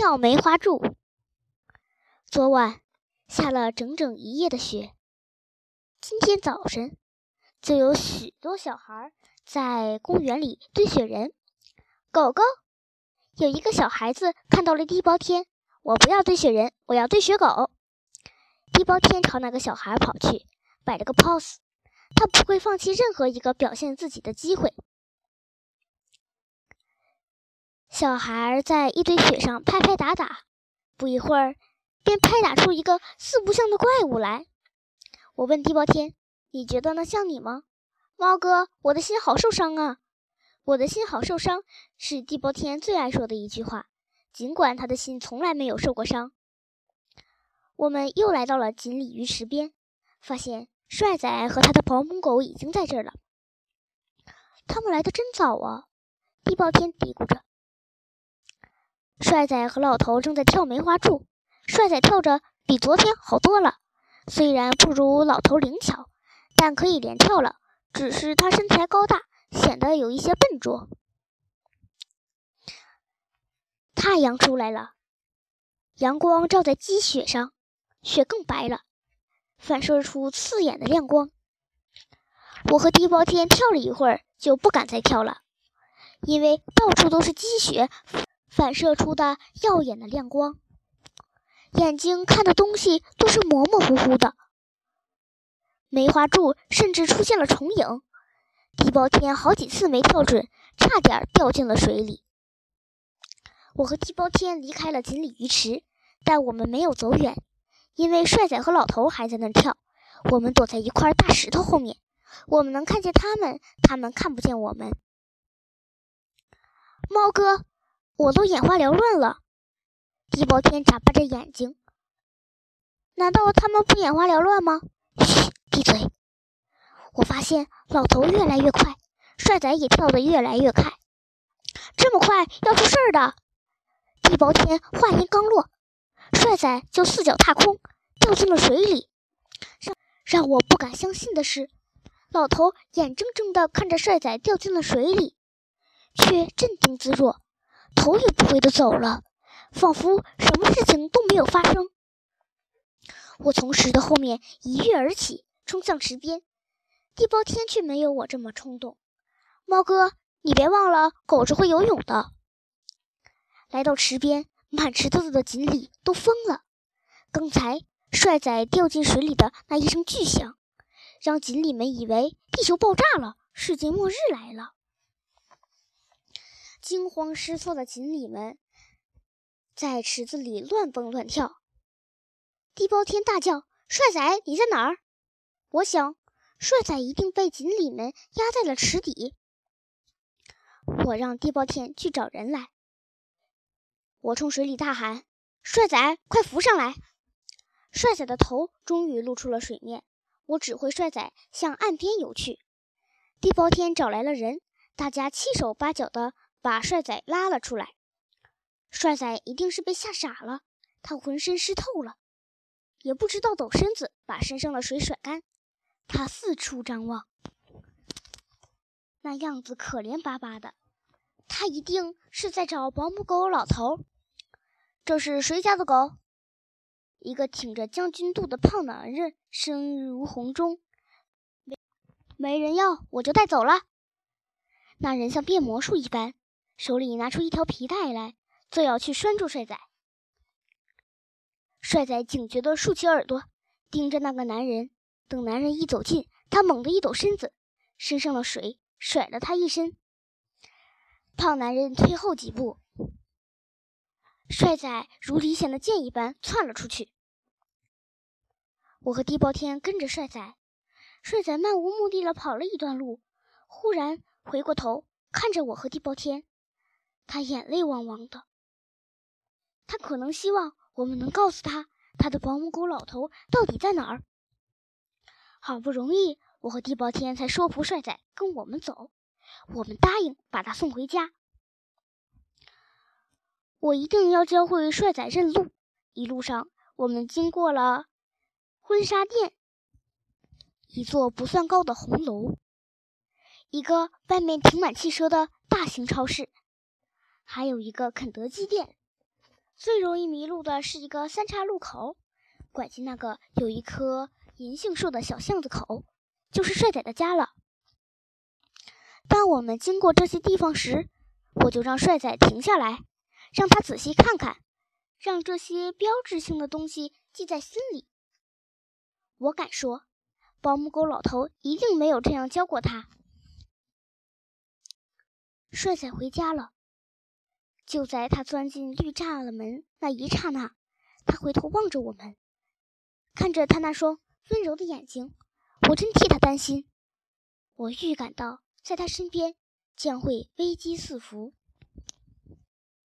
跳梅花柱。昨晚下了整整一夜的雪，今天早晨就有许多小孩在公园里堆雪人。狗狗，有一个小孩子看到了地包天，我不要堆雪人，我要堆雪狗。地包天朝那个小孩跑去，摆了个 pose，他不会放弃任何一个表现自己的机会。小孩在一堆雪上拍拍打打，不一会儿便拍打出一个四不像的怪物来。我问地包天：“你觉得那像你吗？”猫哥，我的心好受伤啊！我的心好受伤是地包天最爱说的一句话，尽管他的心从来没有受过伤。我们又来到了锦鲤鱼池边，发现帅仔和他的保姆狗已经在这儿了。他们来的真早啊！地包天嘀咕着。帅仔和老头正在跳梅花柱，帅仔跳着比昨天好多了，虽然不如老头灵巧，但可以连跳了。只是他身材高大，显得有一些笨拙。太阳出来了，阳光照在积雪上，雪更白了，反射出刺眼的亮光。我和地包天跳了一会儿，就不敢再跳了，因为到处都是积雪。反射出的耀眼的亮光，眼睛看的东西都是模模糊糊的。梅花柱甚至出现了重影，地包天好几次没跳准，差点掉进了水里。我和地包天离开了锦鲤鱼池，但我们没有走远，因为帅仔和老头还在那跳。我们躲在一块大石头后面，我们能看见他们，他们看不见我们。猫哥。我都眼花缭乱了，地包天眨巴着眼睛。难道他们不眼花缭乱吗？嘘，闭嘴！我发现老头越来越快，帅仔也跳得越来越快。这么快要出事儿的！地包天话音刚落，帅仔就四脚踏空掉进了水里。让让我不敢相信的是，老头眼睁睁地看着帅仔掉进了水里，却镇定自若。头也不回地走了，仿佛什么事情都没有发生。我从石头后面一跃而起，冲向池边。地包天却没有我这么冲动。猫哥，你别忘了，狗是会游泳的。来到池边，满池子的锦鲤都疯了。刚才帅仔掉进水里的那一声巨响，让锦鲤们以为地球爆炸了，世界末日来了。惊慌失措的锦鲤们在池子里乱蹦乱跳。地包天大叫：“帅仔，你在哪儿？”我想，帅仔一定被锦鲤们压在了池底。我让地包天去找人来。我冲水里大喊：“帅仔，快浮上来！”帅仔的头终于露出了水面。我指挥帅仔向岸边游去。地包天找来了人，大家七手八脚的。把帅仔拉了出来，帅仔一定是被吓傻了，他浑身湿透了，也不知道抖身子把身上的水甩干。他四处张望，那样子可怜巴巴的，他一定是在找保姆狗老头。这是谁家的狗？一个挺着将军肚的胖男人声如洪钟。没没人要，我就带走了。那人像变魔术一般。手里拿出一条皮带来，就要去拴住帅仔。帅仔警觉地竖起耳朵，盯着那个男人。等男人一走近，他猛地一抖身子，身上的水甩了他一身。胖男人退后几步，帅仔如离弦的箭一般窜了出去。我和地包天跟着帅仔，帅仔漫无目的地跑了一段路，忽然回过头看着我和地包天。他眼泪汪汪的，他可能希望我们能告诉他他的保姆狗老头到底在哪儿。好不容易，我和地包天才说服帅仔跟我们走，我们答应把他送回家。我一定要教会帅仔认路。一路上，我们经过了婚纱店，一座不算高的红楼，一个外面停满汽车的大型超市。还有一个肯德基店，最容易迷路的是一个三岔路口，拐进那个有一棵银杏树的小巷子口，就是帅仔的家了。当我们经过这些地方时，我就让帅仔停下来，让他仔细看看，让这些标志性的东西记在心里。我敢说，保姆狗老头一定没有这样教过他。帅仔回家了。就在他钻进绿栅栏门那一刹那，他回头望着我们，看着他那双温柔的眼睛，我真替他担心。我预感到，在他身边将会危机四伏。